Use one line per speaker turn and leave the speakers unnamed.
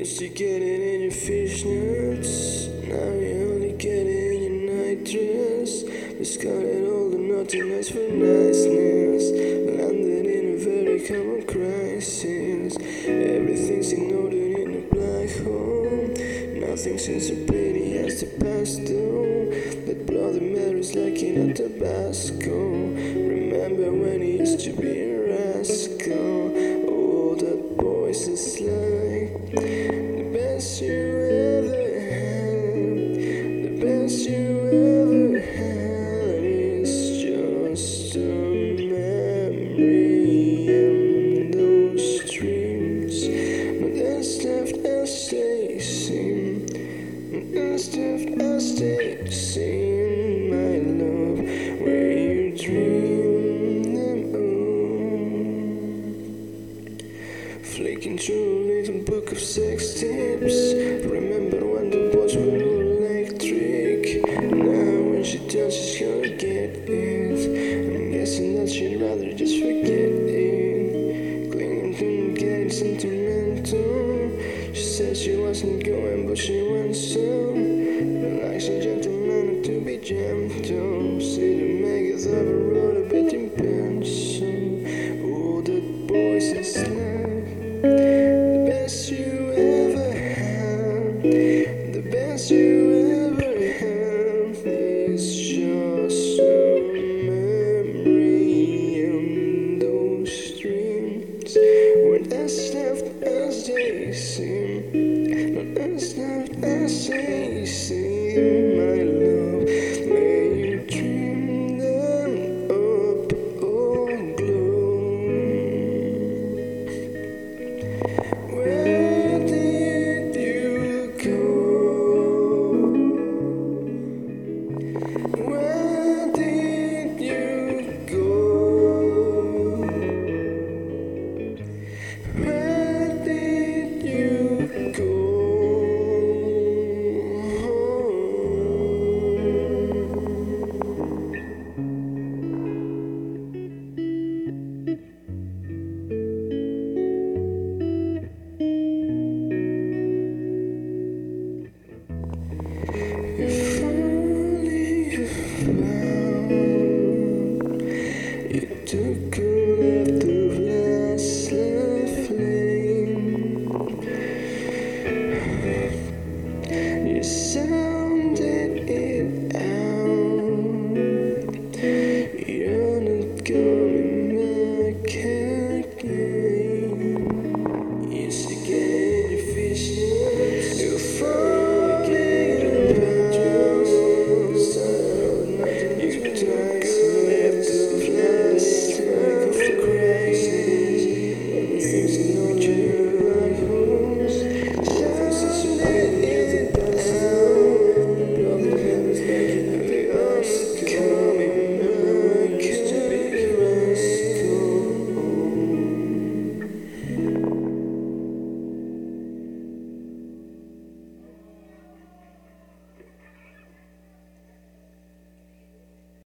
Used to get it in your fishnets, now you only get it in your night dress. Discarded all the nothingness for niceness, landed in a very common crisis. Everything's ignored in a black hole. Nothing seems so pretty as the past though. That bloody Mary's like in a Tabasco. Remember when he used to be left as my love, where you dream them all. Flicking through a little book of sex tips. Remember when the boys were all electric? Now when she tells she's gonna get it, I'm guessing that she'd rather just forget it. Clinging to getting sentimental. She said she wasn't going, but she went so. And gentleman to be gentle. See the makers of a road a bit in pencil. Oh, that boy's is like the best you ever had. The best you ever had is just a memory and those dreams weren't as left as they seem. See, see. You took it.